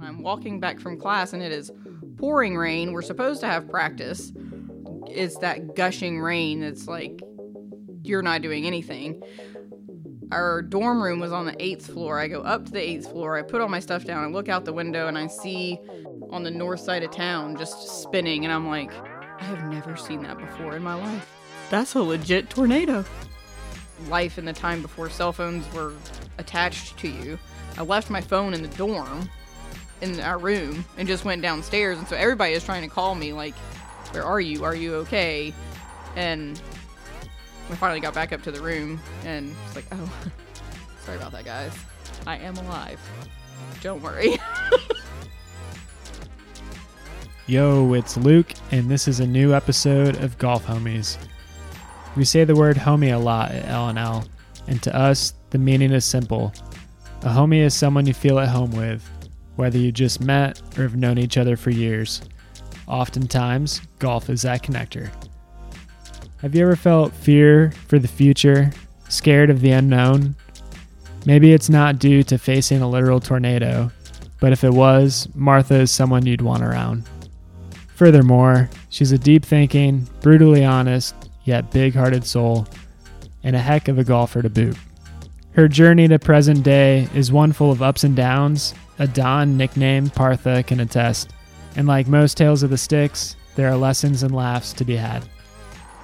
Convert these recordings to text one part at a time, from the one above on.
I'm walking back from class and it is pouring rain. We're supposed to have practice. It's that gushing rain that's like you're not doing anything. Our dorm room was on the eighth floor. I go up to the eighth floor. I put all my stuff down. I look out the window and I see on the north side of town just spinning. And I'm like, I have never seen that before in my life. That's a legit tornado. Life in the time before cell phones were attached to you. I left my phone in the dorm in our room and just went downstairs. And so everybody is trying to call me, like, where are you? Are you okay? And I finally got back up to the room and it's like, oh, sorry about that, guys. I am alive. Don't worry. Yo, it's Luke, and this is a new episode of Golf Homies. We say the word homie a lot at L&L, and to us, the meaning is simple. A homie is someone you feel at home with, whether you just met or have known each other for years. Oftentimes, golf is that connector. Have you ever felt fear for the future, scared of the unknown? Maybe it's not due to facing a literal tornado, but if it was, Martha is someone you'd want around. Furthermore, she's a deep thinking, brutally honest, yet big hearted soul, and a heck of a golfer to boot. Her journey to present day is one full of ups and downs, a Don nickname Partha can attest, and like most tales of the sticks, there are lessons and laughs to be had.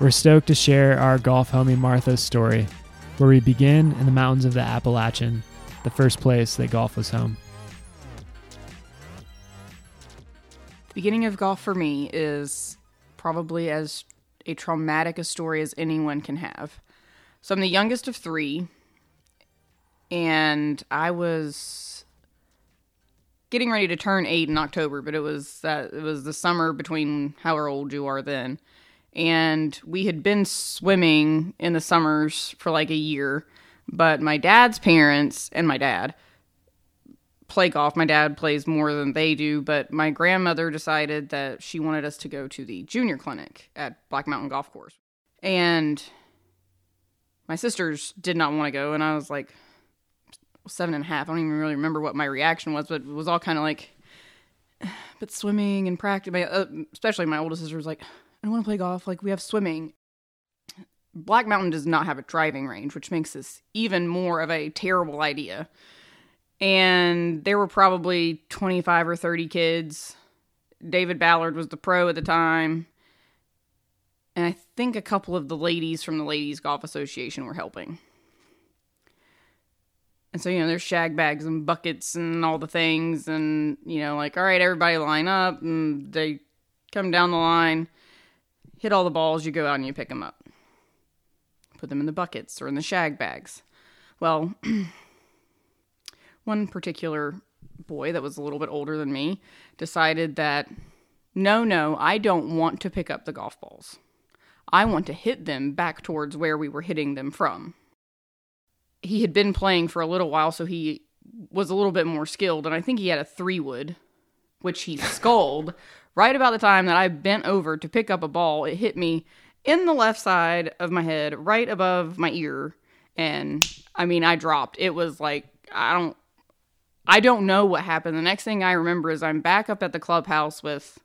We're stoked to share our golf homie Martha's story, where we begin in the mountains of the Appalachian, the first place that golf was home. the beginning of golf for me is probably as a traumatic a story as anyone can have. So I'm the youngest of three, and I was getting ready to turn eight in October, but it was that it was the summer between however old you are then. And we had been swimming in the summers for like a year, but my dad's parents and my dad play golf. My dad plays more than they do, but my grandmother decided that she wanted us to go to the junior clinic at Black Mountain Golf Course. And my sisters did not want to go, and I was like seven and a half. I don't even really remember what my reaction was, but it was all kind of like, but swimming and practice, uh, especially my oldest sister was like, I don't want to play golf. Like, we have swimming. Black Mountain does not have a driving range, which makes this even more of a terrible idea and there were probably 25 or 30 kids. David Ballard was the pro at the time. And I think a couple of the ladies from the Ladies Golf Association were helping. And so, you know, there's shag bags and buckets and all the things. And, you know, like, all right, everybody line up. And they come down the line, hit all the balls, you go out and you pick them up. Put them in the buckets or in the shag bags. Well, one particular boy that was a little bit older than me decided that no, no, I don't want to pick up the golf balls. I want to hit them back towards where we were hitting them from. He had been playing for a little while, so he was a little bit more skilled, and I think he had a three wood, which he sculled right about the time that I bent over to pick up a ball. It hit me in the left side of my head, right above my ear, and I mean, I dropped. It was like, I don't I don't know what happened. The next thing I remember is I'm back up at the clubhouse with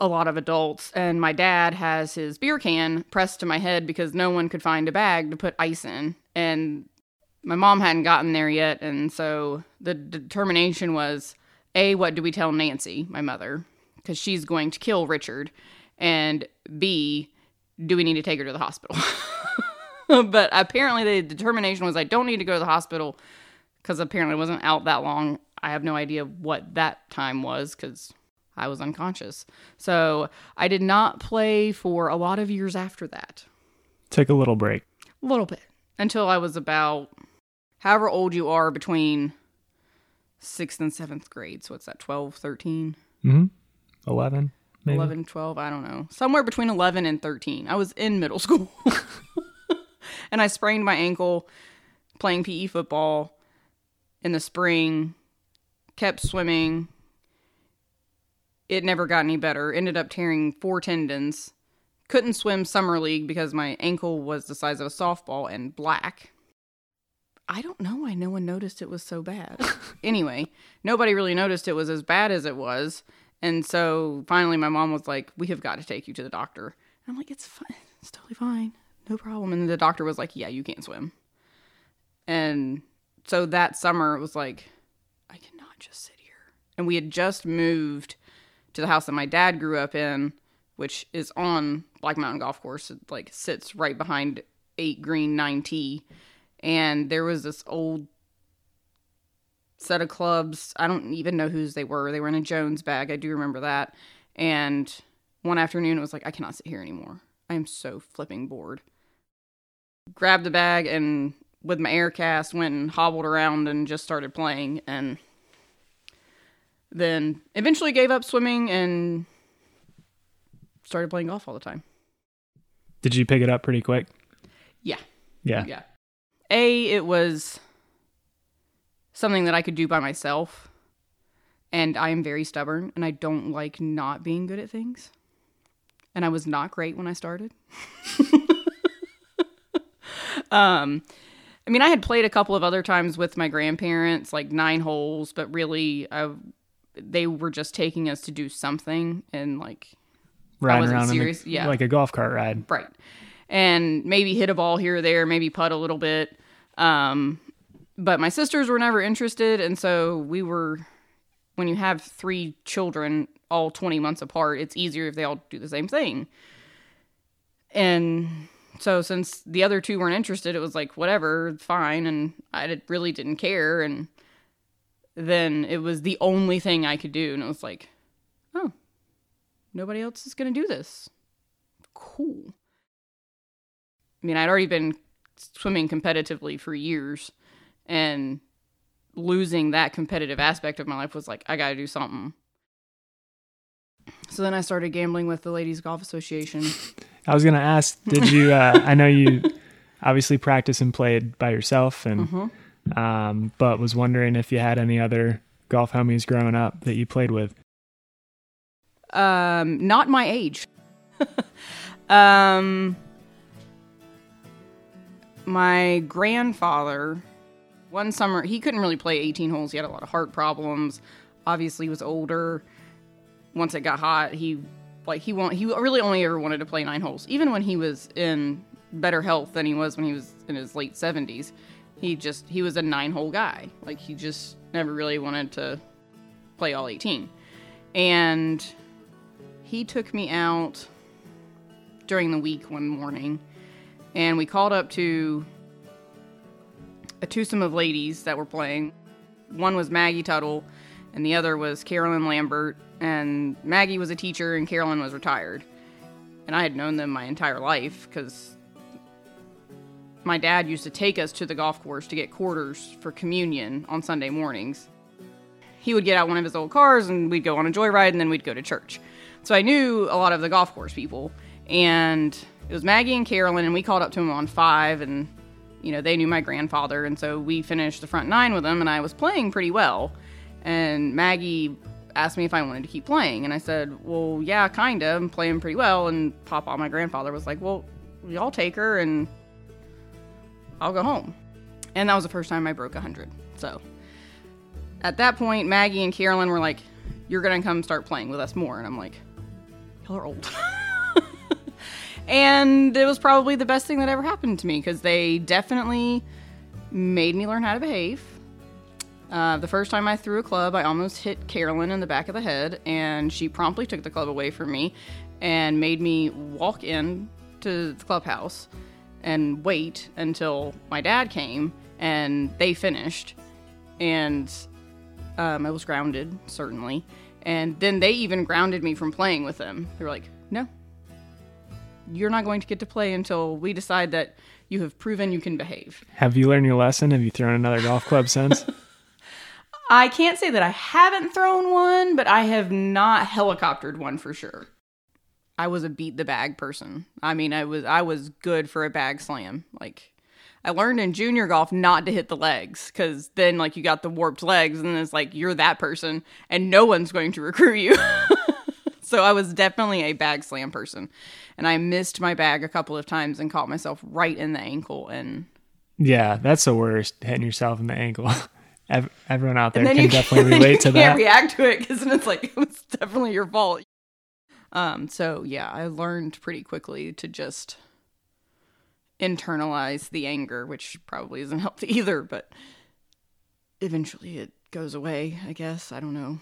a lot of adults, and my dad has his beer can pressed to my head because no one could find a bag to put ice in. And my mom hadn't gotten there yet. And so the determination was A, what do we tell Nancy, my mother? Because she's going to kill Richard. And B, do we need to take her to the hospital? but apparently the determination was I don't need to go to the hospital because apparently it wasn't out that long. I have no idea what that time was because I was unconscious. So I did not play for a lot of years after that. Took a little break. A little bit. Until I was about however old you are between sixth and seventh grade. So what's that, 12, 13? Mm-hmm. 11, maybe. 11, 12, I don't know. Somewhere between 11 and 13. I was in middle school. and I sprained my ankle playing PE football in the spring, kept swimming. It never got any better. Ended up tearing four tendons. Couldn't swim summer league because my ankle was the size of a softball and black. I don't know why no one noticed it was so bad. anyway, nobody really noticed it was as bad as it was. And so finally, my mom was like, We have got to take you to the doctor. And I'm like, It's fine. It's totally fine. No problem. And the doctor was like, Yeah, you can't swim. And so that summer, it was like, I cannot just sit here. And we had just moved to the house that my dad grew up in, which is on Black Mountain Golf Course. It like sits right behind 8 Green 9T. And there was this old set of clubs. I don't even know whose they were. They were in a Jones bag. I do remember that. And one afternoon, it was like, I cannot sit here anymore. I am so flipping bored. Grabbed the bag and with my air cast went and hobbled around and just started playing and then eventually gave up swimming and started playing golf all the time. Did you pick it up pretty quick? Yeah. Yeah. Yeah. A, it was something that I could do by myself. And I am very stubborn and I don't like not being good at things. And I was not great when I started. um I mean, I had played a couple of other times with my grandparents, like nine holes, but really, I, they were just taking us to do something, and like Riding wasn't around serious, the, yeah. like a golf cart ride. Right. And maybe hit a ball here or there, maybe putt a little bit. Um, but my sisters were never interested. And so we were, when you have three children all 20 months apart, it's easier if they all do the same thing. And so since the other two weren't interested, it was like, whatever, fine. And I did, really didn't care. And then it was the only thing I could do. And it was like, oh, nobody else is going to do this cool. I mean, I'd already been swimming competitively for years, and losing that competitive aspect of my life was like, I got to do something. So then I started gambling with the Ladies Golf Association. I was gonna ask, did you? Uh, I know you obviously practice and played by yourself, and Mm-hmm. Um, but was wondering if you had any other golf homies growing up that you played with. Um, not my age. um, my grandfather, one summer, he couldn't really play 18 holes. He had a lot of heart problems. Obviously, he was older. Once it got hot, he like he want he really only ever wanted to play nine holes. Even when he was in better health than he was when he was in his late 70s, he just he was a nine hole guy. Like he just never really wanted to play all 18. And he took me out during the week one morning and we called up to a twosome of ladies that were playing. One was Maggie Tuttle and the other was Carolyn Lambert. And Maggie was a teacher and Carolyn was retired. And I had known them my entire life because my dad used to take us to the golf course to get quarters for communion on Sunday mornings. He would get out one of his old cars and we'd go on a joyride and then we'd go to church. So I knew a lot of the golf course people. And it was Maggie and Carolyn, and we called up to them on five, and you know they knew my grandfather, and so we finished the front nine with them, and I was playing pretty well. And Maggie asked me if I wanted to keep playing, and I said, "Well, yeah, kinda. I'm playing pretty well." And Papa, my grandfather, was like, "Well, y'all take her, and I'll go home." And that was the first time I broke a hundred. So at that point, Maggie and Carolyn were like, "You're gonna come start playing with us more," and I'm like, "Y'all are old." and it was probably the best thing that ever happened to me because they definitely made me learn how to behave. Uh, the first time I threw a club, I almost hit Carolyn in the back of the head, and she promptly took the club away from me and made me walk in to the clubhouse and wait until my dad came and they finished. And um, I was grounded, certainly. And then they even grounded me from playing with them. They were like, no, you're not going to get to play until we decide that you have proven you can behave. Have you learned your lesson? Have you thrown another golf club since? I can't say that I haven't thrown one, but I have not helicoptered one for sure. I was a beat the bag person. I mean, I was I was good for a bag slam. Like I learned in junior golf not to hit the legs cuz then like you got the warped legs and it's like you're that person and no one's going to recruit you. so I was definitely a bag slam person. And I missed my bag a couple of times and caught myself right in the ankle and Yeah, that's the worst, hitting yourself in the ankle. Everyone out there can definitely relate to that. can't react to it because it's like it was definitely your fault. Um. So yeah, I learned pretty quickly to just internalize the anger, which probably isn't healthy either. But eventually, it goes away. I guess I don't know.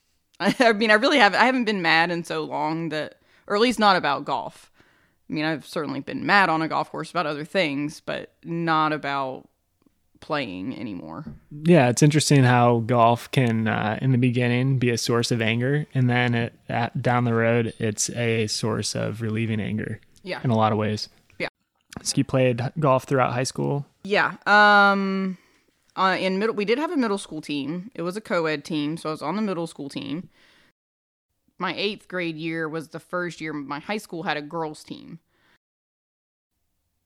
I, I mean, I really haven't. I haven't been mad in so long that, or at least not about golf. I mean, I've certainly been mad on a golf course about other things, but not about playing anymore. Yeah, it's interesting how golf can, uh, in the beginning, be a source of anger, and then it, at, down the road, it's a source of relieving anger Yeah. in a lot of ways. Yeah. So you played golf throughout high school. Yeah. Um uh, in middle we did have a middle school team. It was a co-ed team, so I was on the middle school team. My 8th grade year was the first year my high school had a girls team.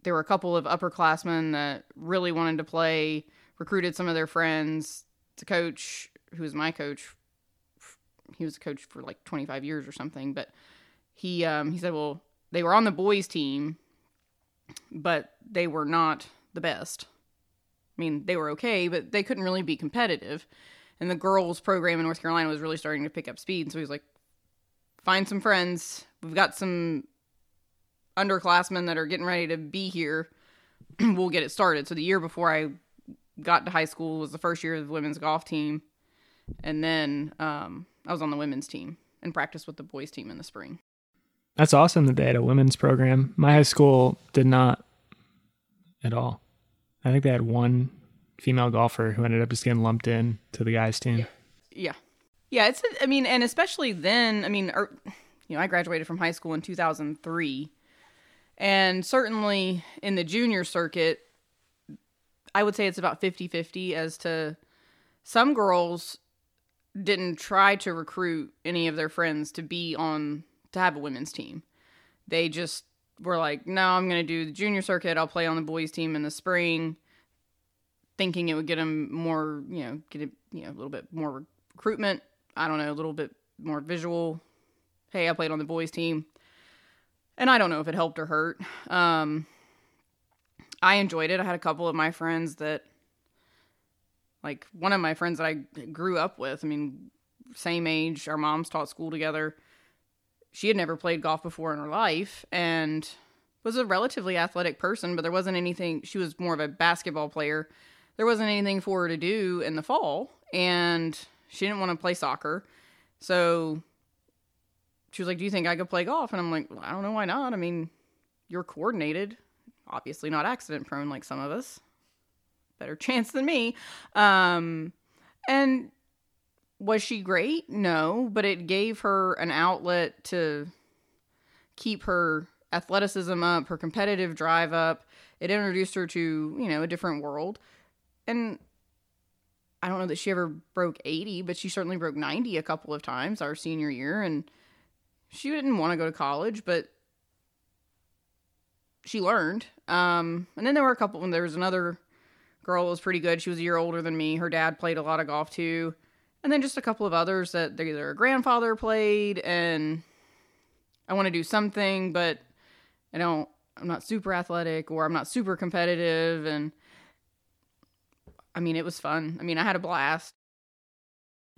There were a couple of upperclassmen that really wanted to play, recruited some of their friends. The coach, who was my coach, he was a coach for like 25 years or something, but he um he said, "Well, they were on the boys team, but they were not the best. I mean, they were okay, but they couldn't really be competitive. And the girls' program in North Carolina was really starting to pick up speed. So he was like, find some friends. We've got some underclassmen that are getting ready to be here. we'll get it started. So the year before I got to high school was the first year of the women's golf team. And then um, I was on the women's team and practiced with the boys' team in the spring. That's awesome that they had a women's program. My high school did not at all. I think they had one female golfer who ended up just getting lumped in to the guys' team. Yeah. Yeah, it's I mean, and especially then, I mean, er, you know, I graduated from high school in 2003. And certainly in the junior circuit, I would say it's about 50-50 as to some girls didn't try to recruit any of their friends to be on to have a women's team. They just were like, "No, I'm going to do the junior circuit. I'll play on the boys team in the spring." Thinking it would get them more, you know, get it, you know, a little bit more recruitment. I don't know, a little bit more visual. Hey, I played on the boys team. And I don't know if it helped or hurt. Um, I enjoyed it. I had a couple of my friends that, like, one of my friends that I grew up with, I mean, same age, our moms taught school together. She had never played golf before in her life and was a relatively athletic person, but there wasn't anything, she was more of a basketball player. There wasn't anything for her to do in the fall. And she didn't want to play soccer. So she was like, Do you think I could play golf? And I'm like, well, I don't know why not. I mean, you're coordinated, obviously not accident prone like some of us. Better chance than me. Um, and was she great? No, but it gave her an outlet to keep her athleticism up, her competitive drive up. It introduced her to, you know, a different world. And I don't know that she ever broke 80, but she certainly broke 90 a couple of times our senior year. And she didn't want to go to college, but she learned. Um, and then there were a couple, and there was another girl that was pretty good. She was a year older than me. Her dad played a lot of golf too. And then just a couple of others that their grandfather played, and I want to do something, but I don't, I'm not super athletic or I'm not super competitive. And I mean, it was fun. I mean, I had a blast.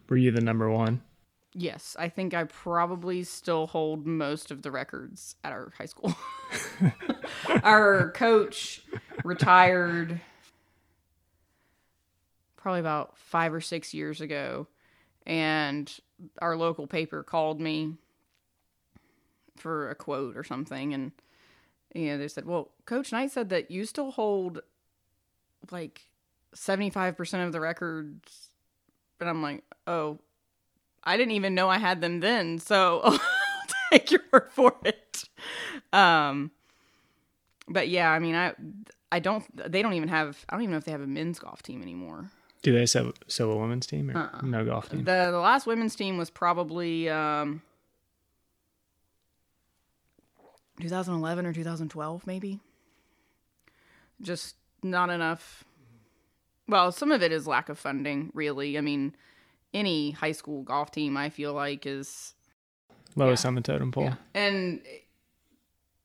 Were you the number one? Yes, I think I probably still hold most of the records at our high school. our coach retired probably about five or six years ago, and our local paper called me for a quote or something, and you know they said, "Well, Coach Knight said that you still hold like seventy five percent of the records," but I'm like, "Oh." I didn't even know I had them then, so I'll take your word for it. Um, but yeah, I mean, I I don't. They don't even have. I don't even know if they have a men's golf team anymore. Do they so so a women's team or Uh-uh. no golf team? The the last women's team was probably um, 2011 or 2012, maybe. Just not enough. Well, some of it is lack of funding, really. I mean, any high school golf team, I feel like, is Lowest on the totem pole. Yeah. And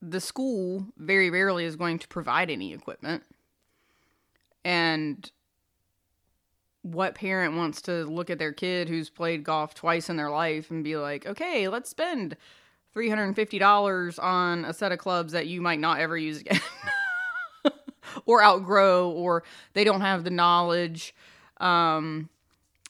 the school very rarely is going to provide any equipment. And what parent wants to look at their kid who's played golf twice in their life and be like, okay, let's spend $350 on a set of clubs that you might not ever use again or outgrow or they don't have the knowledge. Um,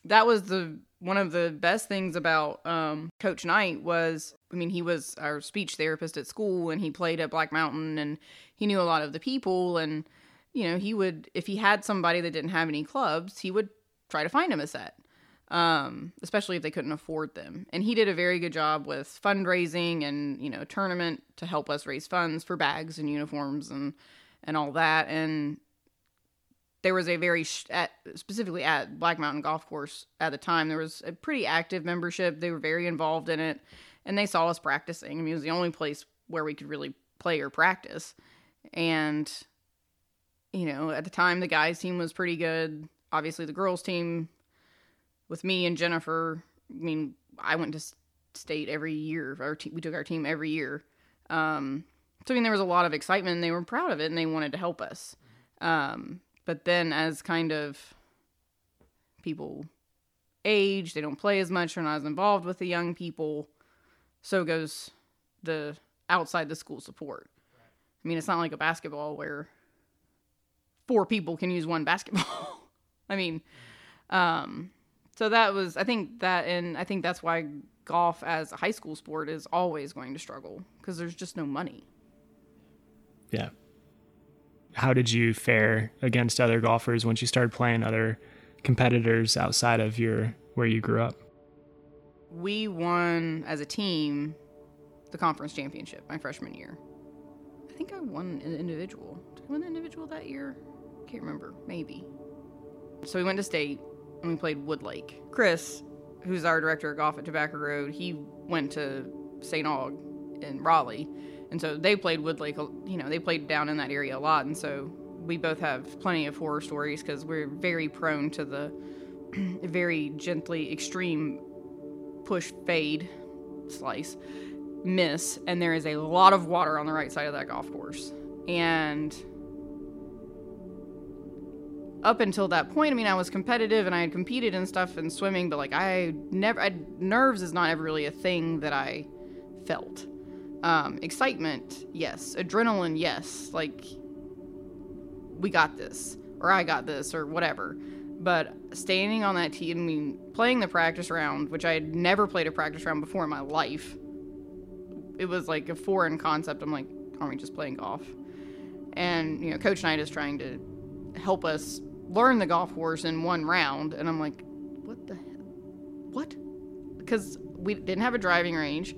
that was the one of the best things about um, Coach Knight was, I mean, he was our speech therapist at school and he played at Black Mountain and he knew a lot of the people. And, you know, he would, if he had somebody that didn't have any clubs, he would try to find him a set, um, especially if they couldn't afford them. And he did a very good job with fundraising and, you know, tournament to help us raise funds for bags and uniforms and, and all that. And there was a very at, specifically at Black Mountain Golf Course at the time. There was a pretty active membership. They were very involved in it, and they saw us practicing. I mean, it was the only place where we could really play or practice. And you know, at the time, the guys' team was pretty good. Obviously, the girls' team with me and Jennifer. I mean, I went to state every year. Our te- we took our team every year. Um, so I mean, there was a lot of excitement. and They were proud of it, and they wanted to help us. Um, but then as kind of people age, they don't play as much, they're not as involved with the young people. So goes the outside the school support. I mean, it's not like a basketball where four people can use one basketball. I mean, um, so that was I think that and I think that's why golf as a high school sport is always going to struggle because there's just no money. Yeah, how did you fare against other golfers once you started playing other competitors outside of your where you grew up? We won as a team the conference championship my freshman year. I think I won an individual. Did I win an individual that year? Can't remember. Maybe. So we went to state and we played Woodlake. Chris, who's our director of golf at Tobacco Road, he went to St. Aug in Raleigh and so they played Woodlake. You know, they played down in that area a lot, and so we both have plenty of horror stories because we're very prone to the very gently extreme push fade slice miss. And there is a lot of water on the right side of that golf course. And up until that point i mean i was competitive and i had competed and stuff in swimming but like i never I, nerves is not ever really a thing that i felt um, excitement, yes. Adrenaline, yes. Like, we got this, or I got this, or whatever. But standing on that tee, I mean, playing the practice round, which I had never played a practice round before in my life, it was like a foreign concept. I'm like, aren't we just playing golf? And, you know, Coach Knight is trying to help us learn the golf course in one round. And I'm like, what the hell? What? Because we didn't have a driving range.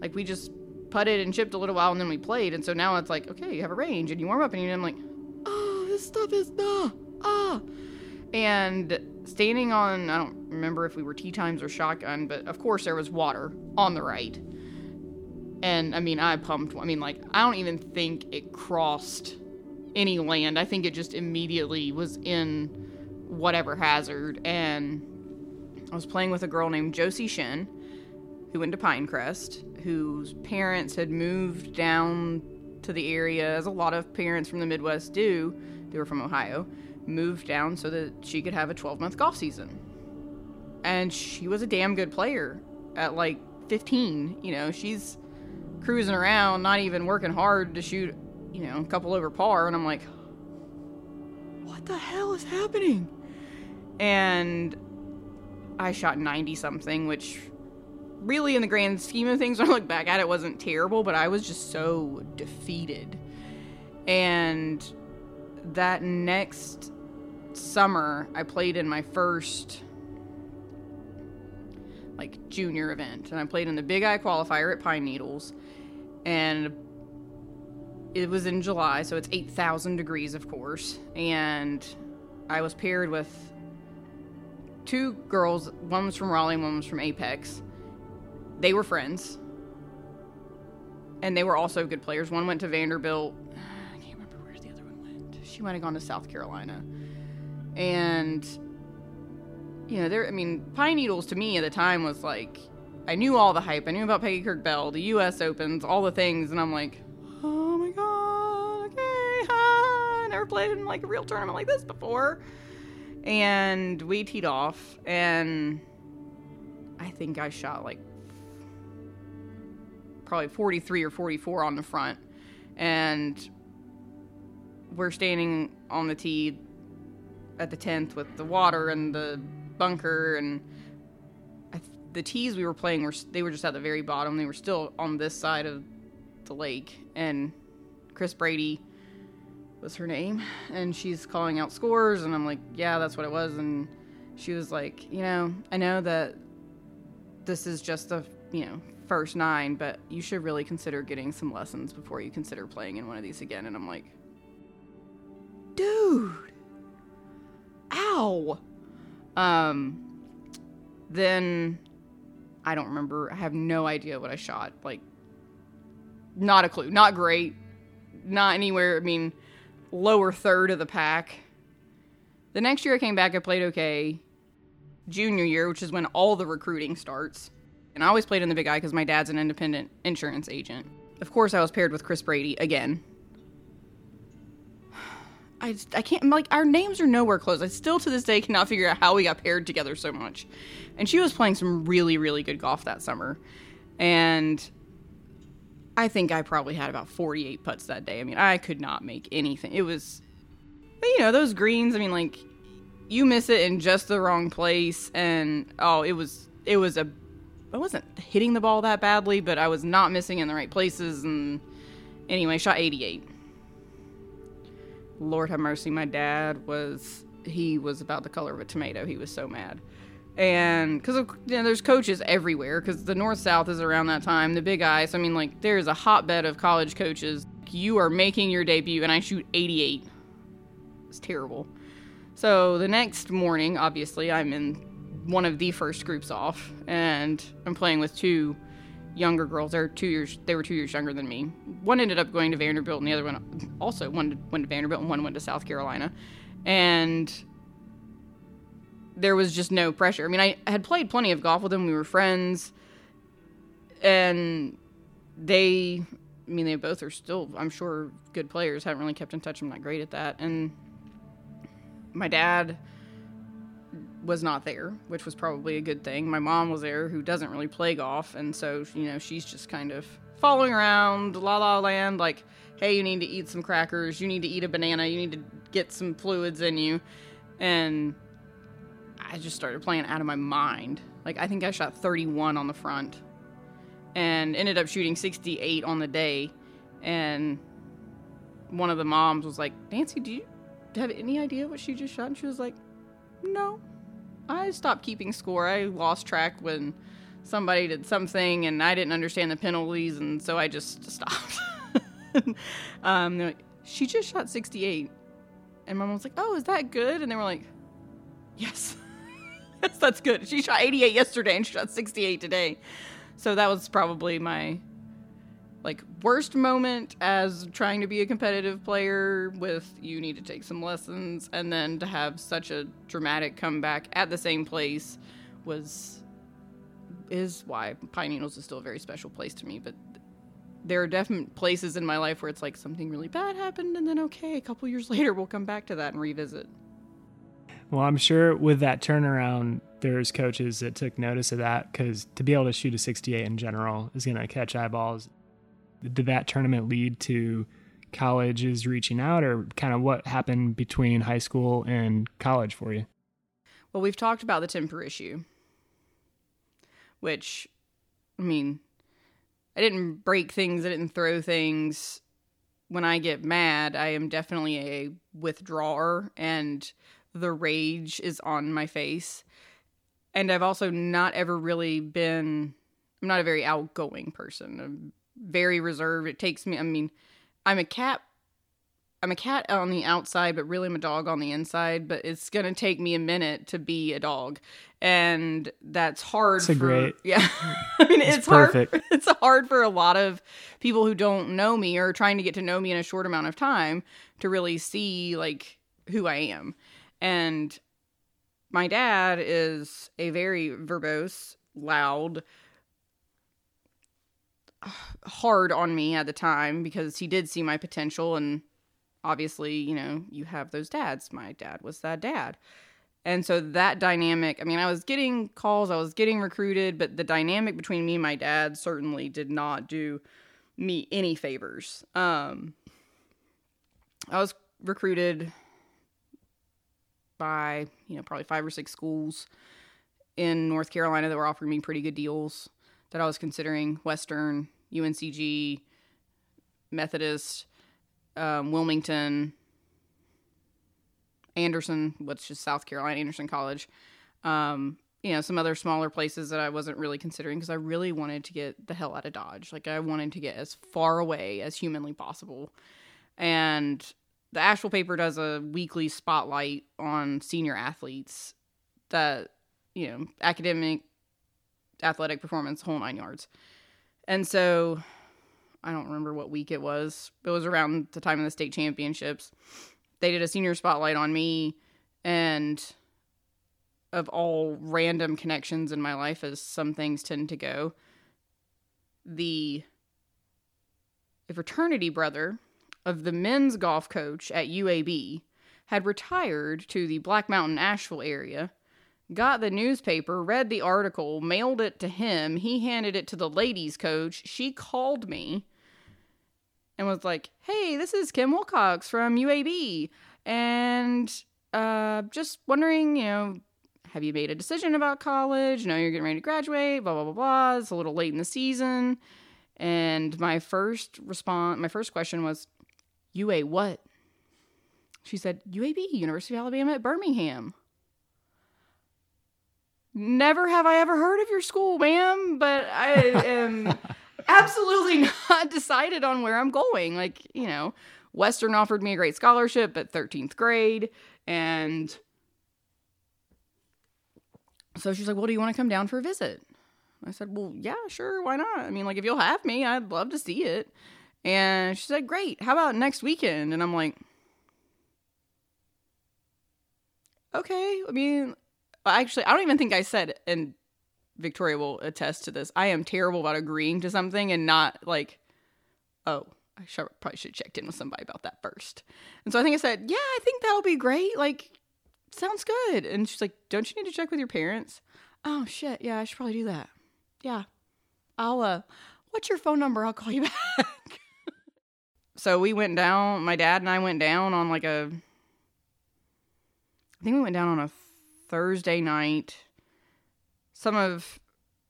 Like, we just putted and chipped a little while and then we played. And so now it's like, okay, you have a range and you warm up and I'm like, oh, this stuff is nah, ah. And standing on, I don't remember if we were tee times or shotgun, but of course there was water on the right. And I mean, I pumped, I mean, like, I don't even think it crossed any land. I think it just immediately was in whatever hazard. And I was playing with a girl named Josie Shen, who went to Pinecrest whose parents had moved down to the area, as a lot of parents from the Midwest do. They were from Ohio, moved down so that she could have a 12 month golf season. And she was a damn good player at like 15. You know, she's cruising around, not even working hard to shoot, you know, a couple over par. And I'm like, what the hell is happening? And I shot 90 something, which really in the grand scheme of things when I look back at it wasn't terrible, but I was just so defeated. And that next summer I played in my first like junior event. And I played in the Big I qualifier at Pine Needles. And it was in July, so it's 8,000 degrees of course, and I was paired with two girls, one was from Raleigh, one was from Apex they were friends. And they were also good players. One went to Vanderbilt. I can't remember where the other one went. She might have gone to South Carolina. And you know, there I mean, Pine Needles to me at the time was like I knew all the hype. I knew about Peggy Kirk Bell, the US Opens, all the things, and I'm like, oh my god, okay. I never played in like a real tournament like this before. And we teed off, and I think I shot like probably 43 or 44 on the front. And we're standing on the tee at the 10th with the water and the bunker and th- the tees we were playing were they were just at the very bottom. They were still on this side of the lake. And chris brady was her name. And she's calling out scores. And i'm like yeah that's what it was. And she was like you know i know that this is just the you know first nine but you should really consider getting some lessons before you consider playing in one of these again. And i'm like dude ow. Um then i don't remember. I have no idea what i shot. Like not a clue. Not great. Not anywhere. I mean lower third of the pack. The next year i came back i played okay. Junior year which is when all the recruiting starts and i always played in the Big I because my dad's an independent insurance agent of course i was paired with chris brady again I, I can't like our names are nowhere close. I still to this day cannot figure out how we got paired together so much. And she was playing some really really good golf that summer, and I think I probably had about 48 putts that day. I mean, I could not make anything. It was, you know, those greens. I mean, like you miss it in just the wrong place, and oh, it was it was a. I wasn't hitting the ball that badly, but I was not missing in the right places, and anyway, shot 88 Lord have mercy, my dad was he was about the color of a tomato. He was so mad. And because you know, there's coaches everywhere, because the North South is around that time, the Big I's. I mean, like, there's a hotbed of college coaches. You are making your debut, and I shoot 88. It's terrible. So the next morning, obviously, I'm in one of the first groups off, and I'm playing with two younger girls. They're two years. They were two years younger than me. One ended up going to Vanderbilt, and the other one also one went to Vanderbilt, and one went to South Carolina. And there was just no pressure. I mean, I had played plenty of golf with them. We were friends, and they. I mean, they both are still, I'm sure, good players. Haven't really kept in touch. I'm not great at that. And my dad was not there, which was probably a good thing. My mom was there, who doesn't really play golf, and so you know she's just kind of following around La La Land, like, hey, you need to eat some crackers, you need to eat a banana, you need to get some fluids in you, and I just started playing out of my mind. Like I think I shot 31 on the front, and ended up shooting 68 on the day, and one of the moms was like, Nancy, do you have any idea what she just shot? And she was like, no. I stopped keeping score. I lost track when somebody did something and I didn't understand the penalties, and so I just stopped. um, like, she just shot 68. And my mom was like, oh, is that good? And they were like, yes. yes, that's good. She shot 88 yesterday and she shot 68 today. So that was probably my like worst moment as trying to be a competitive player with you need to take some lessons and then to have such a dramatic comeback at the same place was is why Pine Needles is still a very special place to me. But there are definite places in my life where it's like something really bad happened and then okay a couple years later we'll come back to that and revisit. Well i'm sure with that turnaround there's coaches that took notice of that because to be able to shoot a 68 in general is going to catch eyeballs did that tournament lead to colleges reaching out or kind of what happened between high school and college for you? Well, we've talked about the temper issue, which, I mean, I didn't break things, I didn't throw things. When I get mad, I am definitely a withdrawer, and the rage is on my face. And I've also not ever really been, I'm not a very outgoing person. Very reserved. It takes me. I mean, I'm a cat. I'm a cat on the outside, but really I'm a dog on the inside. But it's gonna take me a minute to be a dog, and that's hard. It's a for, great. Yeah, I mean it's, it's perfect. hard. It's hard for a lot of people who don't know me or trying to get to know me in a short amount of time to really see like who I am. And my dad is a very verbose, loud, hard on me at the time because he did see my potential and obviously, you know, you have those dads. My dad was that dad. And so that dynamic, I mean, I was getting calls, I was getting recruited, but the dynamic between me and my dad certainly did not do me any favors. Um, I was recruited by, you know, probably five or six schools in North Carolina that were offering me pretty good deals that I was considering Western, UNCG, Methodist, um, Wilmington, Anderson, which is South Carolina, Anderson College. Um, you know, some other smaller places that I wasn't really considering because I really wanted to get the hell out of Dodge. Like, I wanted to get as far away as humanly possible. And the Asheville paper does a weekly spotlight on senior athletes that, you know, academic, athletic performance, whole nine yards. And so I don't remember what week it was. It was around the time of the state championships. They did a senior spotlight on me and of all random connections in my life as some things tend to go. The a fraternity brother of the men's golf coach at UAB had retired to the Black Mountain Asheville area, got the newspaper, read the article, mailed it to him. He handed it to the ladies' coach. She called me and was like, "Hey, this is Kim Wilcox from UAB, and uh, just wondering, you know, have you made a decision about college? No, you're getting ready to graduate. Blah blah blah blah. It's a little late in the season." And my first response, my first question was, "UA what?" She said, "UAB, University of Alabama at Birmingham." Never have I ever heard of your school, ma'am, but I am absolutely not decided on where I'm going. Like, you know, Western offered me a great scholarship at 13th grade. And so she's like, Well, do you want to come down for a visit? I said, Well, yeah, sure. Why not? I mean, like, if you'll have me, I'd love to see it. And she said, Great. How about next weekend? And I'm like, Okay. I mean, actually, I don't even think I said, and Victoria will attest to this. I am terrible about agreeing to something and not like, oh, I should, probably should have checked in with somebody about that first. And so I think I said, yeah, I think that'll be great. Like, sounds good. And she's like, don't you need to check with your parents? Oh shit, yeah, I should probably do that. Yeah, I'll. uh What's your phone number? I'll call you back. so we went down. My dad and I went down on like a. I think we went down on a Thursday night some of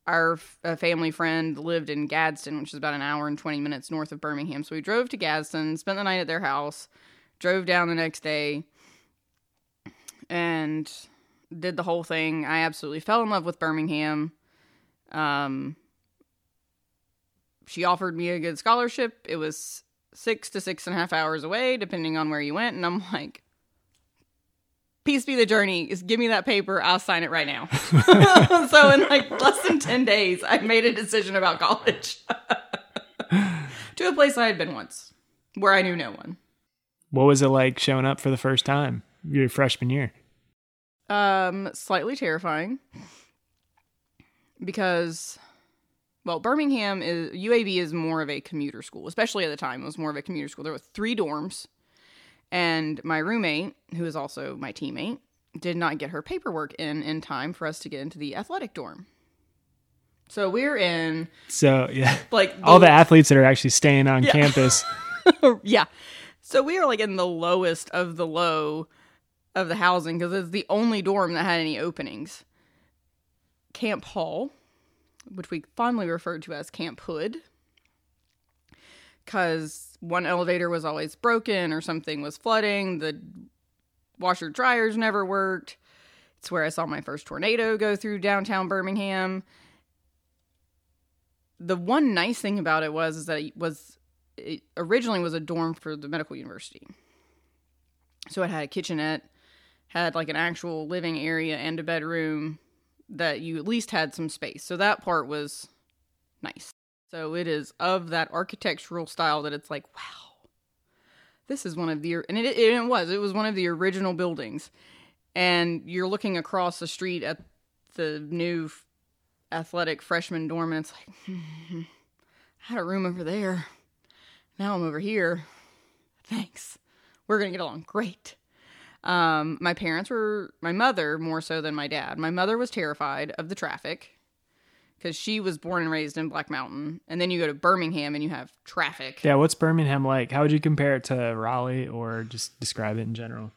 our family friend lived in Gadsden, which is about an hour and 20 minutes north of Birmingham. So we drove to Gadsden, spent the night at their house, drove down the next day, and did the whole thing. I absolutely fell in love with Birmingham. Um, she offered me a good scholarship. It was six to six and a half hours away, depending on where you went. And I'm like, peace be the journey. Is give me that paper. I'll sign it right now. So in like less than 10 days i made a decision about college. To a place i had been once where i knew no one. What was it like showing up for the first time your freshman year? Um slightly terrifying. Because well birmingham is uab is more of a commuter school especially at the time. It was more of a commuter school. There were three dorms and my roommate, who is also my teammate, did not get her paperwork in in time for us to get into the athletic dorm. So we're in. So yeah, like the, all the athletes that are actually staying on yeah. campus. yeah. So we are like in the lowest of the low of the housing because it's the only dorm that had any openings. Camp Hall, which we fondly referred to as Camp Hood, because one elevator was always broken or something was flooding. The washer dryers never worked. It's where I saw my first tornado go through downtown Birmingham. The one nice thing about it was is that it was it originally was a dorm for the medical university. So it had a kitchenette, had like an actual living area and a bedroom that you at least had some space. So that part was nice. So it is of that architectural style that it's like, wow, this is one of the, and it, it was, it was one of the original buildings. And you're looking across the street at the new athletic freshman dorm, and it's like, I had a room over there. Now I'm over here. Thanks. We're going to get along great. Um, my parents were, my mother more so than my dad. My mother was terrified of the traffic because she was born and raised in Black Mountain. And then you go to Birmingham and you have traffic. Yeah, what's Birmingham like? How would you compare it to Raleigh or just describe it in general?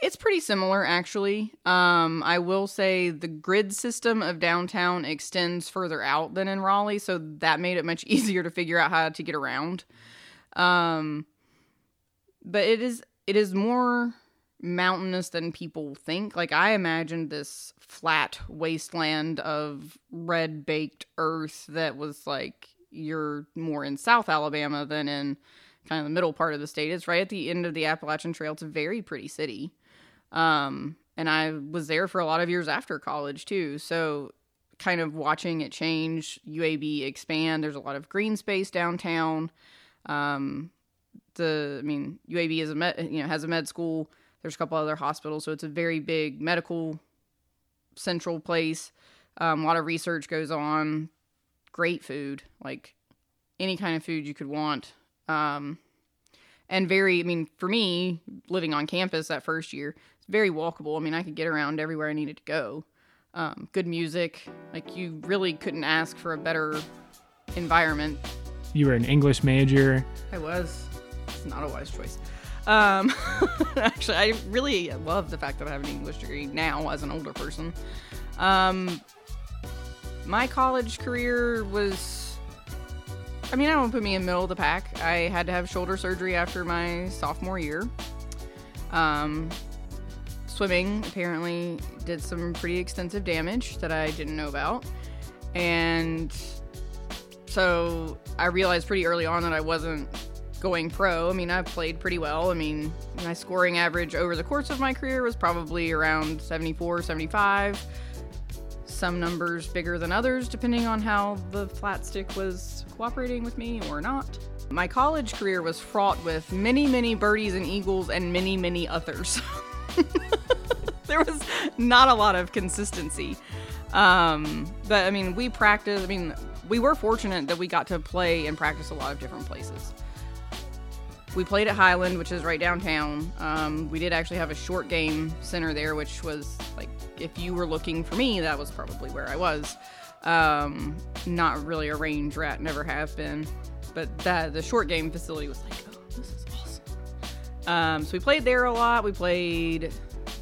It's pretty similar, actually. Um, I will say the grid system of downtown extends further out than in Raleigh, so that made it much easier to figure out how to get around. Um, but it is it is more mountainous than people think. Like I imagined this flat wasteland of red baked earth that was like you're more in South Alabama than in kind of the middle part of the state. It's right at the end of the Appalachian Trail. It's a very pretty city. Um, and I was there for a lot of years after college too. So kind of watching it change, UAB expand. There's a lot of green space downtown. Um, the I mean UAB is a med, you know has a med school. There's a couple other hospitals, so it's a very big medical central place. Um, a lot of research goes on. Great food, like any kind of food you could want. Um, and very, I mean, for me, living on campus that first year, it's very walkable. I mean, I could get around everywhere I needed to go. Um, good music, like you really couldn't ask for a better environment. You were an English major. I was. It's not a wise choice. Um, actually, I really love the fact that I have an English degree now as an older person. Um, my college career was, I mean, I don't put me in the middle of the pack. I had to have shoulder surgery after my sophomore year. Um, swimming apparently did some pretty extensive damage that I didn't know about. And so I realized pretty early on that I wasn't going pro. I mean, I played pretty well. I mean, my scoring average over the course of my career was probably around 74, 75. Some numbers bigger than others, depending on how the flat stick was cooperating with me or not. My college career was fraught with many, many birdies and eagles and many, many others. there was not a lot of consistency. Um, but I mean, we practiced, I mean, we were fortunate that we got to play and practice a lot of different places. We played at Highland, which is right downtown. Um, we did actually have a short game center there, which was like, if you were looking for me, that was probably where I was. Um, not really a range rat, never have been. But that the short game facility was like, oh, this is awesome. Um, so we played there a lot. We played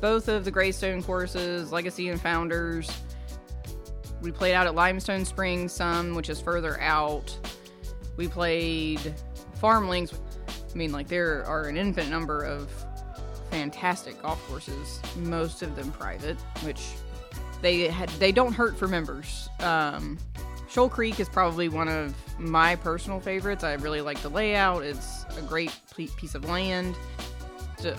both of the Greystone courses, Legacy and Founders. We played out at Limestone Springs some, which is further out. We played FarmLinks. I mean, like, there are an infinite number of fantastic golf courses, most of them private, which they had, they don't hurt for members. Um, Shoal Creek is probably one of my personal favorites. I really like the layout. It's a great piece of land.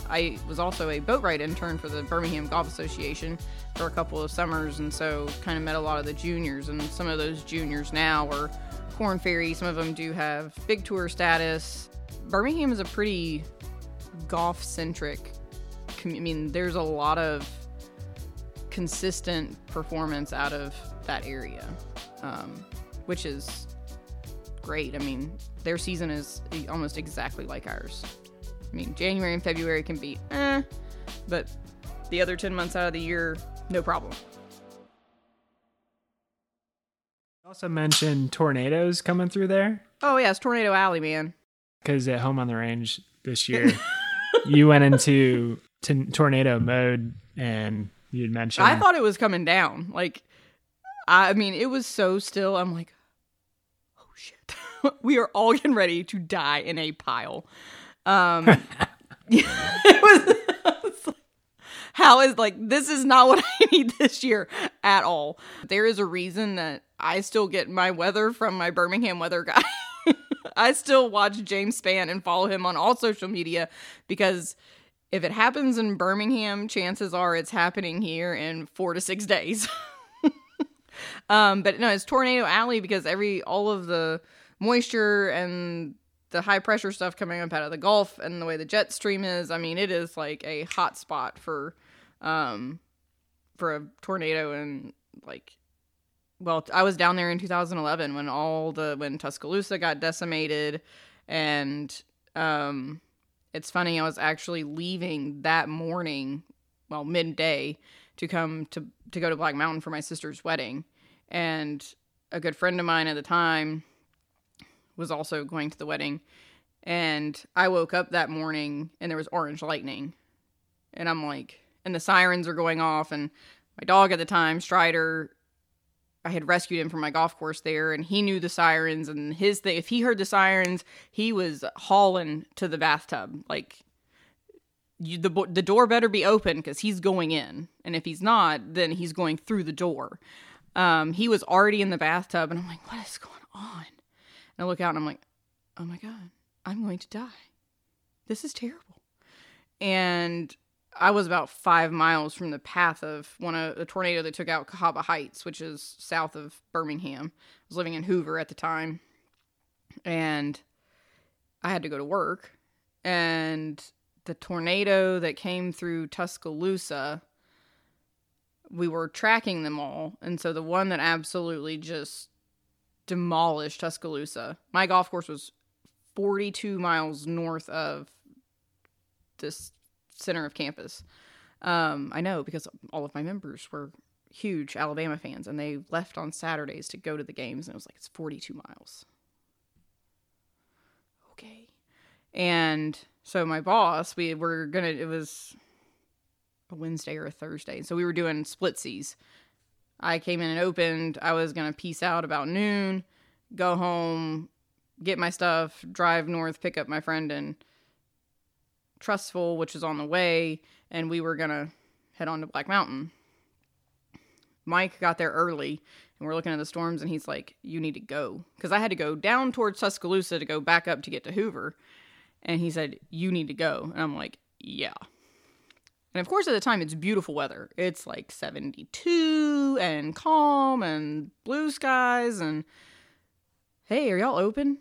I was also a boat ride intern for the Birmingham Golf Association for a couple of summers, and so kind of met a lot of the juniors. And some of those juniors now are Korn Ferry. Some of them do have big tour status. Birmingham is a pretty golf centric. I mean, there's a lot of consistent performance out of that area, um, which is great. I mean, their season is almost exactly like ours. I mean, January and February can be eh, but the other 10 months out of the year, no problem. Also mentioned tornadoes coming through there. Oh, yeah, it's Tornado Alley, man. Because at Home on the Range this year, you went into t- tornado mode and you'd mentioned. I thought it was coming down. Like, I mean, it was so still. I'm like, oh shit. we are all getting ready to die in a pile. Um, it was, how is like this is not what I need this year at all. There is a reason that I still get my weather from my Birmingham weather guy. I still watch James Spann and follow him on all social media because if it happens in Birmingham, chances are it's happening here in four to six days. um, but no, it's Tornado Alley because every all of the moisture and the high pressure stuff coming up out of the Gulf and the way the jet stream is, I mean, it is like a hot spot for um for a tornado and like well, I was down there in 2011 when all the when Tuscaloosa got decimated and um it's funny, I was actually leaving that morning, well, midday, to come to to go to Black Mountain for my sister's wedding. And a good friend of mine at the time was also going to the wedding. And I woke up that morning and there was orange lightning. And I'm like, and the sirens are going off. And my dog at the time, Strider, I had rescued him from my golf course there, and he knew the sirens. And his thing, if he heard the sirens, he was hauling to the bathtub. Like, you, the the door better be open because he's going in, and if he's not, then he's going through the door. Um, he was already in the bathtub, and I'm like, what is going on? And I look out, and I'm like, oh my god, I'm going to die. This is terrible. And I was about five miles from the path of one of a tornado that took out Cahaba Heights, which is south of Birmingham. I was living in Hoover at the time, and I had to go to work. And the tornado that came through Tuscaloosa, we were tracking them all, and so the one that absolutely just demolished Tuscaloosa. My golf course was 42 miles north of this center of campus. Um, I know because all of my members were huge Alabama fans and they left on Saturdays to go to the games and it was like it's 42 miles. Okay. And so my boss, we were to it was a Wednesday or a Thursday. So we were doing splitsies. I came in and opened. I was to peace out about noon, go home, get my stuff, drive north, pick up my friend and Trussville, which is on the way, and we were gonna head on to Black Mountain. Mike got there early, and we're looking at the storms, and he's like, "You need to go," because I had to go down towards Tuscaloosa to go back up to get to Hoover, and he said, "You need to go," and I'm like, "Yeah." And of course, at the time, it's beautiful weather. It's like 72 and calm and blue skies. And hey, are y'all open?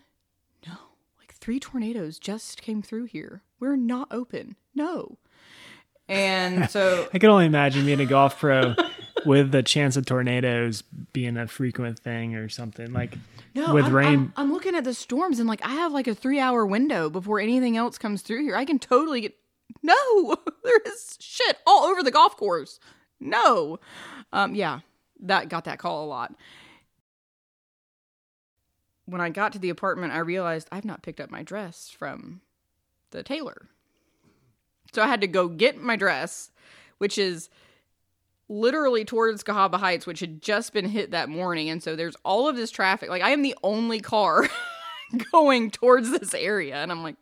Three tornadoes just came through here. We're not open. No. And so I can only imagine being a golf pro with the chance of tornadoes being a frequent thing or something like no, with I'm, rain. I'm, I'm looking at the storms and like I have like a three hour window before anything else comes through here. I can totally get no. There is shit all over the golf course. No. Um, yeah, that got that call a lot. When I got to the apartment, I realized I've not picked up my dress from the tailor. So I had to go get my dress, which is literally towards Cahaba Heights, which had just been hit that morning. And so there's all of this traffic. Like I am the only car going towards this area. And I'm like,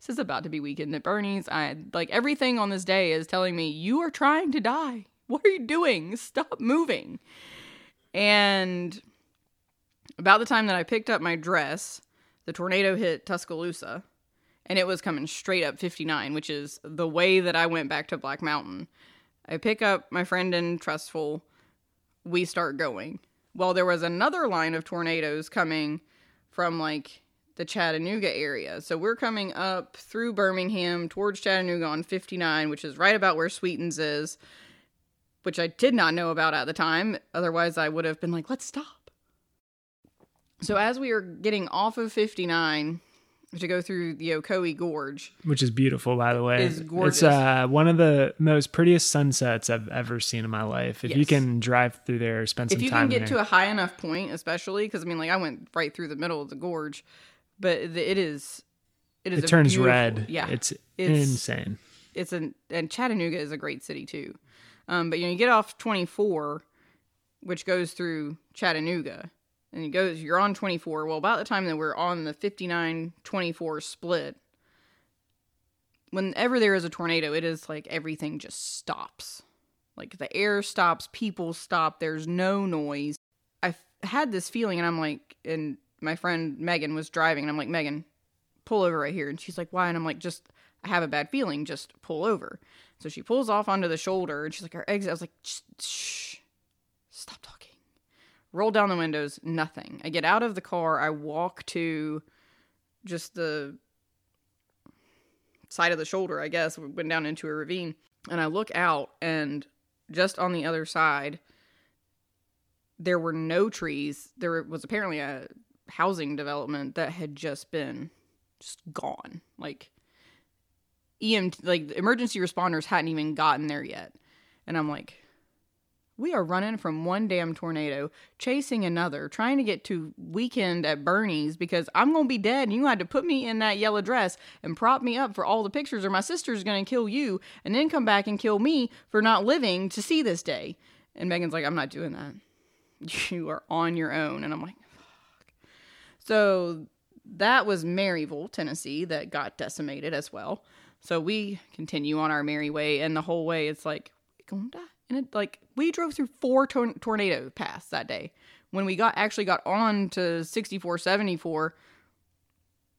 this is about to be weekend at Bernie's. I like everything on this day is telling me you are trying to die. What are you doing? Stop moving. And about the time that I picked up my dress, the tornado hit Tuscaloosa and it was coming straight up 59, which is the way that I went back to Black Mountain. I pick up my friend in Trussville. We start going. Well, there was another line of tornadoes coming from like the Chattanooga area. So we're coming up through Birmingham towards Chattanooga on 59, which is right about where Sweetens is, which I did not know about at the time. Otherwise, I would have been like, let's stop. So as we are getting off of 59, to go through the Ocoee Gorge, which is beautiful, by the way. Is gorgeous. It's uh, one of the most prettiest sunsets I've ever seen in my life. If you can drive through there, spend some time. if you time can get there. to a high enough point, especially because I mean, like I went right through the middle of the gorge, but it it is, it is. it turns red. Yeah, it's, It's- insane. it's an and Chattanooga is a great city too. Um, but you know, you get off 24, which goes through Chattanooga, and it goes. You're on 24. Well, about the time that we're on the 59-24 split, whenever there is a tornado, it is like everything just stops. Like the air stops, people stop. There's no noise. I had this feeling, and I'm like, and my friend Megan was driving, and I'm like, Megan, pull over right here. And she's like, why? And I'm like, just, I have a bad feeling. Just pull over. So she pulls off onto the shoulder and she's like, our exit. I was like, shh, shh, stop talking. Roll down the windows, nothing. I get out of the car. I walk to just the side of the shoulder, I guess, We went down into a ravine. And I look out, and just on the other side, there were no trees. There was apparently a housing development that had just been just gone. Like EMT, like emergency responders hadn't even gotten there yet. And I'm like, we are running from one damn tornado, chasing another, trying to get to weekend at Bernie's because I'm going to be dead and you had to put me in that yellow dress and prop me up for all the pictures or my sister's going to kill you and then come back and kill me for not living to see this day. And Megan's like, I'm not doing that. You are on your own. And I'm like, fuck. So that was Maryville, Tennessee, that got decimated as well. So we continue on our merry way, and the whole way it's like, we're gonna die. And it like we drove through four tor- tornado paths that day. When we got actually got on to 64, 74,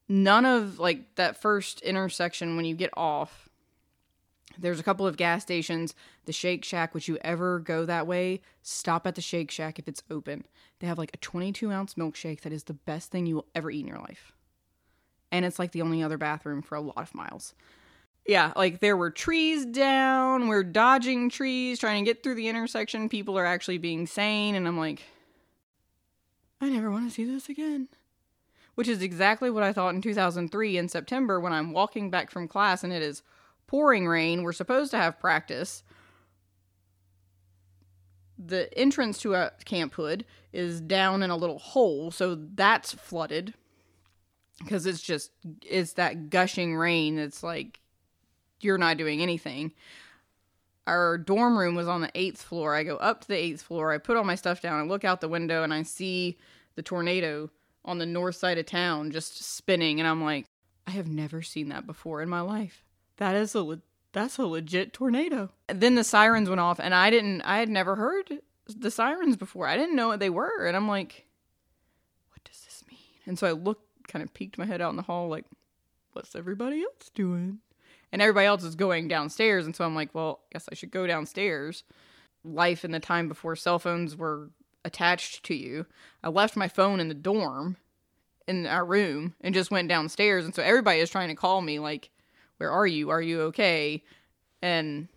none of like that first intersection when you get off there's a couple of gas stations. The Shake Shack, would you ever go that way? Stop at the Shake Shack if it's open. They have like a 22 ounce milkshake that is the best thing you will ever eat in your life. And it's like the only other bathroom for a lot of miles. Yeah, like there were trees down. We're dodging trees, trying to get through the intersection. People are actually being sane. And I'm like, I never want to see this again. Which is exactly what I thought in 2003 in September when I'm walking back from class and it is pouring rain. We're supposed to have practice. The entrance to a Camp Hood is down in a little hole, so that's flooded because it's just it's that gushing rain. It's like you're not doing anything. Our dorm room was on the eighth floor. I go up to the eighth floor. I put all my stuff down. I look out the window and I see the tornado on the north side of town just spinning. And I'm like, I have never seen that before in my life that is a le- that's a legit tornado. And then the sirens went off, and I didn't. I had never heard the sirens before. I didn't know what they were, and I'm like, what does this mean? And so I looked, kind of peeked my head out in the hall, like, what's everybody else doing? And everybody else is going downstairs, and so I'm like, well, I guess I should go downstairs. Life in the time before cell phones were attached to you. I left my phone in the dorm in our room and just went downstairs and so everybody is trying to call me like where are you? Are you okay? And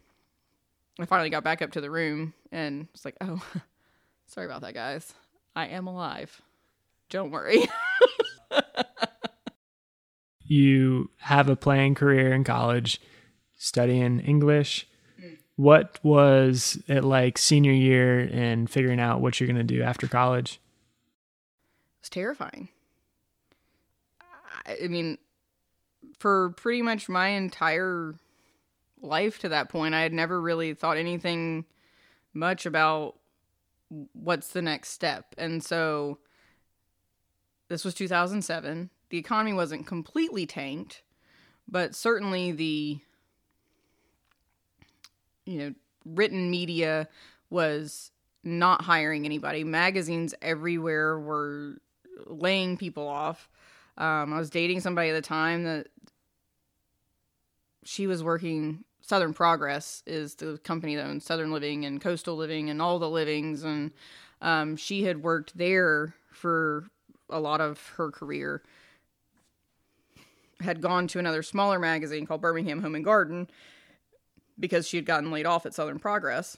I finally got back up to the room and it's like, oh, sorry about that, guys. I am alive. Don't worry. you have a playing career in college, studying English. What was it like senior year and figuring out what you're going to do after college? It was terrifying. I mean, for pretty much my entire life to that point, I had never really thought anything much about what's the next step. And so this was 2007. The economy wasn't completely tanked, but certainly the you know, written media was not hiring anybody. Magazines everywhere were laying people off. Um, I was dating somebody at the time that she was working Southern Progress is the company that owns Southern Living and Coastal Living and all the livings, and um, she had worked there for a lot of her career. Had gone to another smaller magazine called Birmingham Home and Garden because she had gotten laid off at Southern Progress,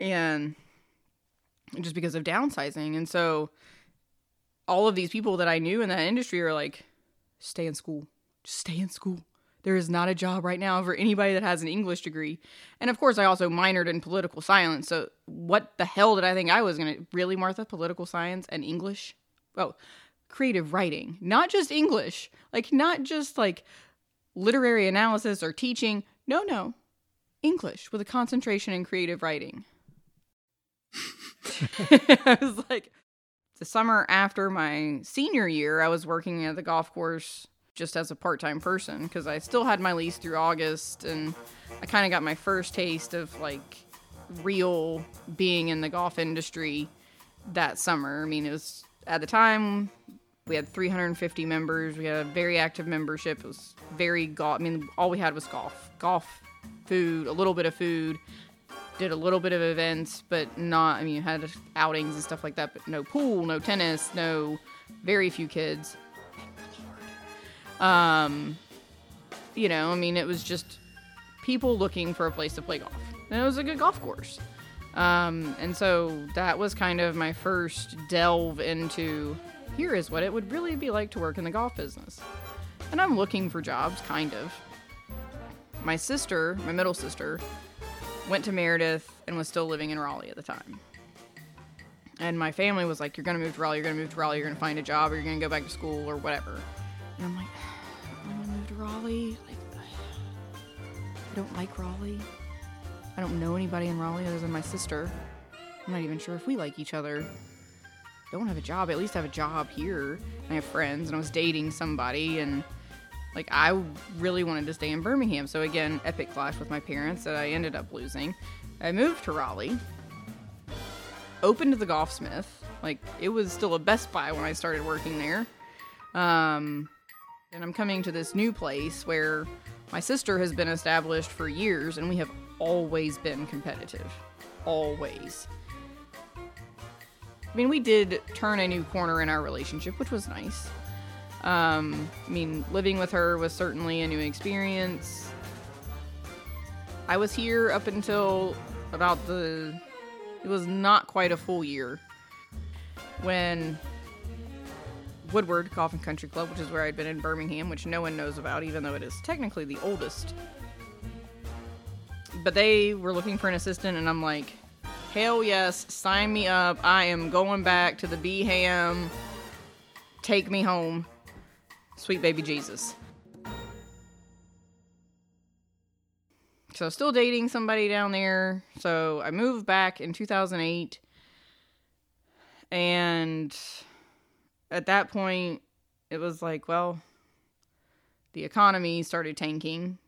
and just because of downsizing, and so all of these people that I knew in that industry are like, stay in school, just stay in school there is not a job right now for anybody that has an English degree. And of course, I also minored in political science. So, what the hell did I think I was going to really, Martha? Political science and English? Oh, creative writing, not just English, like, not just like literary analysis or teaching. No, no, English with a concentration in creative writing. I was like, the summer after my senior year, I was working at the golf course just as a part time person because I still had my lease through August and I kind of got my first taste of like real being in the golf industry that summer. I mean, it was at the time we had 350 members, we had a very active membership. It was very golf. I mean, all we had was golf, golf, food, a little bit of food. Did a little bit of events, but not. I mean, you had outings and stuff like that, but no pool, no tennis, no very few kids. Um, you know, I mean, it was just people looking for a place to play golf. And it was a good golf course. Um, and so that was kind of my first delve into here is what it would really be like to work in the golf business. And I'm looking for jobs, kind of. my sister, my middle sister, went to Meredith and was still living in Raleigh at the time. And my family was like, You're gonna move to Raleigh, you're gonna move to Raleigh, you're gonna find a job, or you're gonna go back to school, or whatever. And I'm like, I'm gonna move to Raleigh. Like, I don't like Raleigh. I don't know anybody in Raleigh other than my sister. I'm not even sure if we like each other. Don't have a job, at least have a job here. I have friends, and I was dating somebody, and like I really wanted to stay in Birmingham. So again, epic clash with my parents that I ended up losing. I moved to Raleigh, opened the Golfsmith. Like it was still a Best Buy when I started working there. Um, and I'm coming to this new place where my sister has been established for years, and we have always been competitive. Always. I mean, we did turn a new corner in our relationship, which was nice. Um, I mean, living with her was certainly a new experience. I was here up until about the. It was not quite a full year when Woodward and Country Club, which is where I'd been in Birmingham, which no one knows about, even though it is technically the oldest. But they were looking for an assistant, and I'm like, hell yes, sign me up. I am going back to the B Ham. Take me home. Sweet baby Jesus. So, still dating somebody down there. So, I moved back in 2008. And at that point, it was like, well, the economy started tanking.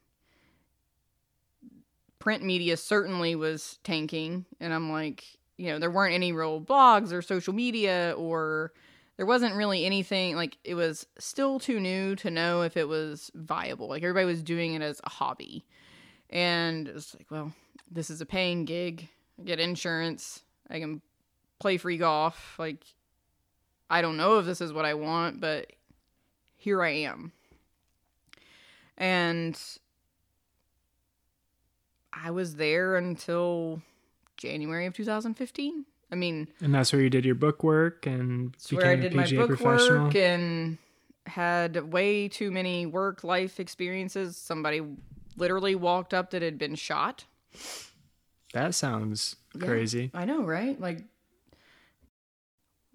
Print media certainly was tanking. And I'm like, you know, there weren't any real blogs or social media or there wasn't really anything like it was still too new to know if it was viable. Like everybody was doing it as a hobby. And it's like, well, this is a paying gig. I get insurance. I can play free golf. Like I don't know if this is what I want, but here I am. And I was there until January of 2015. I mean, and that's where you did your book work and became where I did my book work and had way too many work life experiences. Somebody literally walked up that had been shot. That sounds yeah, crazy. I know, right? Like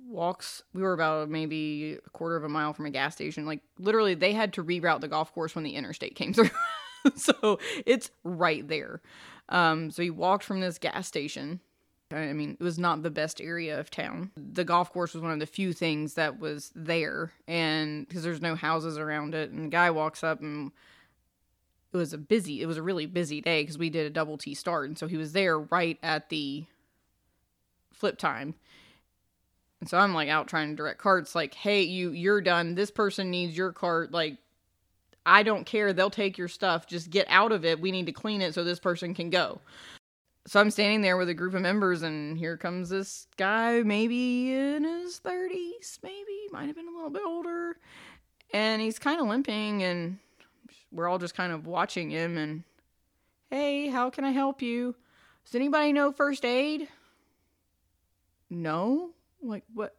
walks we were about maybe a quarter of a mile from a gas station like literally they had to reroute the golf course when the interstate came through so it's right there um so he walked from this gas station I mean, it was not the best area of town. The golf course was one of the few things that was there, and because there's no houses around it. And the guy walks up, and it was a busy, it was a really busy day because we did a double T start, and so he was there right at the flip time. And so I'm like out trying to direct carts, like, hey, you, you're done. This person needs your cart. Like, I don't care. They'll take your stuff. Just get out of it. We need to clean it so this person can go. So I'm standing there with a group of members, and here comes this guy, maybe in his 30s, maybe, might have been a little bit older. And he's kind of limping, and we're all just kind of watching him. And hey, how can I help you? Does anybody know first aid? No. Like, what?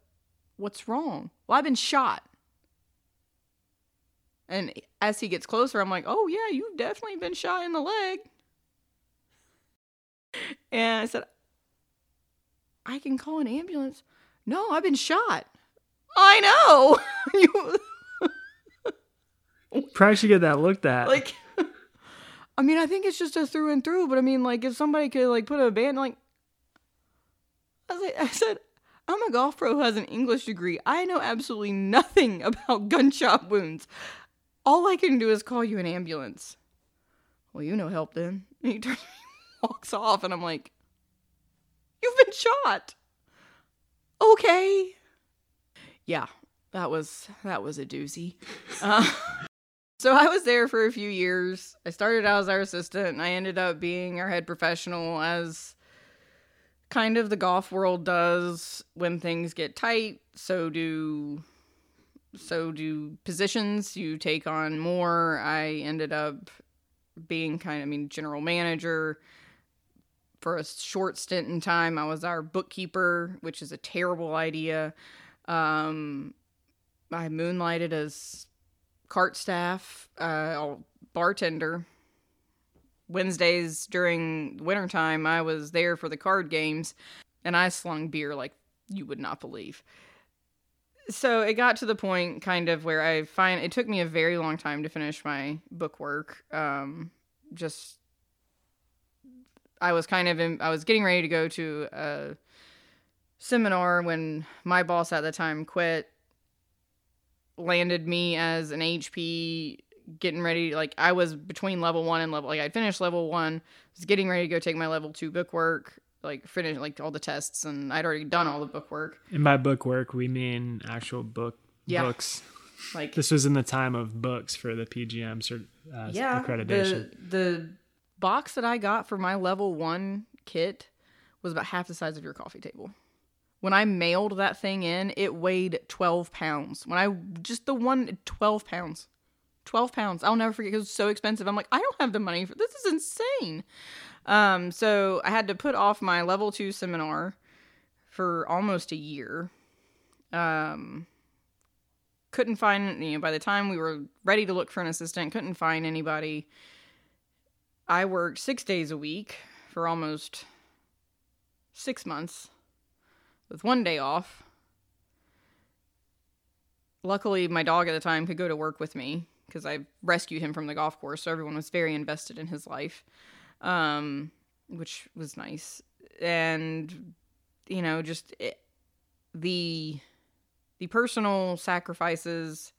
What's wrong? Well, I've been shot. And as he gets closer, I'm like, oh, yeah, you've definitely been shot in the leg. And I said, I can call an ambulance. No, I've been shot. I know. you probably should get that looked at. Like, I mean, I think it's just a through and through. But I mean, like, if somebody could like put a band, like, I, like, I said, I'm a golf pro who has an English degree. I know absolutely nothing about gunshot wounds. All I can do is call you an ambulance. Well, you know help then. And he turns walks off, and I'm like, You've been shot. Okay. Yeah, that was that was a doozy. Uh, so I was there for a few years. I started out as our assistant, and I ended up being our head professional as kind of the golf world does when things get tight so do so do positions you take on more i ended up being kind of I mean general manager for a short stint in time. I was our bookkeeper, which is a terrible idea. Um, I moonlighted as cart staff, uh, bartender. Wednesdays during wintertime, I was there for the card games and I slung beer like you would not believe. So it got to the point kind of where I find it took me a very long time to finish my book work. Um, just I was kind of in, I was getting ready to go to a seminar when my boss at the time quit landed me as an HP getting ready like I was between level 1 and level like I'd finished level 1 was getting ready to go take my level 2 book work like finish like all the tests and I'd already done all the book work And by book work, we mean actual book Yeah. books. like This was in the time of books for the PGM cert, uh, yeah accreditation. the the box that I got for my level 1 kit was about half the size of your coffee table when I mailed that thing in, it weighed 12 pounds. When I just the one 12 pounds. 12 pounds. I'll never forget it was so expensive. I'm like, I don't have the money for this is insane. Um, so I had to put off my level 2 seminar for almost a year. Um couldn't find you know by the time we were ready to look for an assistant, couldn't find anybody. I worked 6 days a week for almost 6 months with one day off. Luckily, my dog at the time could go to work with me because I rescued him from the golf course, so everyone was very invested in his life, um, which was nice. And you know, just it, the the personal sacrifices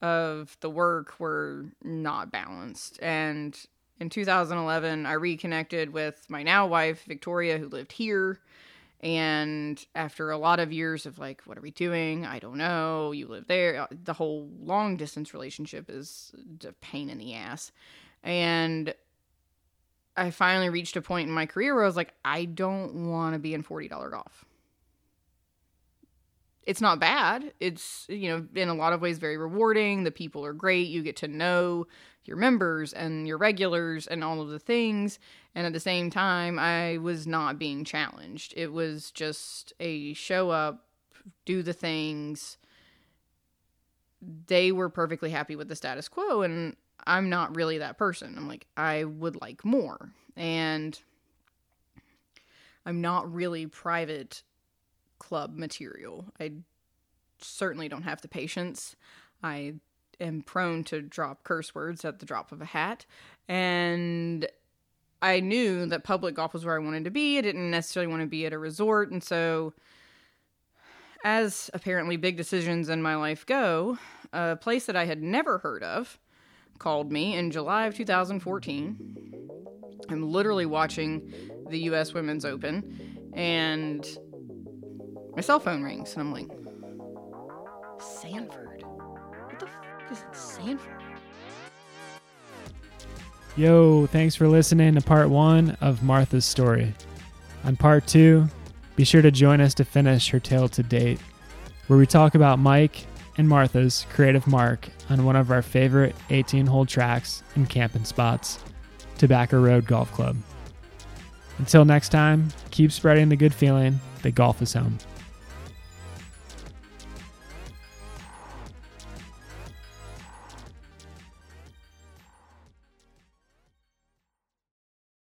of the work were not balanced. And in 2011, I reconnected with my now wife, Victoria, who lived here. And after a lot of years of like, what are we doing? I don't know. You live there. The whole long distance relationship is a pain in the ass. And I finally reached a point in my career where I was like, I don't want to be in $40 golf. It's not bad. It's, you know, in a lot of ways very rewarding. The people are great. You get to know your members and your regulars and all of the things. And at the same time, I was not being challenged. It was just a show up, do the things. They were perfectly happy with the status quo. And I'm not really that person. I'm like, I would like more. And I'm not really private club material. I certainly don't have the patience. I am prone to drop curse words at the drop of a hat. And I knew that public golf was where I wanted to be. I didn't necessarily want to be at a resort. And so, as apparently big decisions in my life go, a place that I had never heard of called me in July of 2014. I'm literally watching the US Women's Open and my cell phone rings and I'm like, Sanford? What the f is Sanford? Yo, thanks for listening to part one of Martha's story. On part two, be sure to join us to finish her tale to date, where we talk about Mike and Martha's creative mark on one of our favorite 18 hole tracks and camping spots, Tobacco Road Golf Club. Until next time, keep spreading the good feeling that golf is home.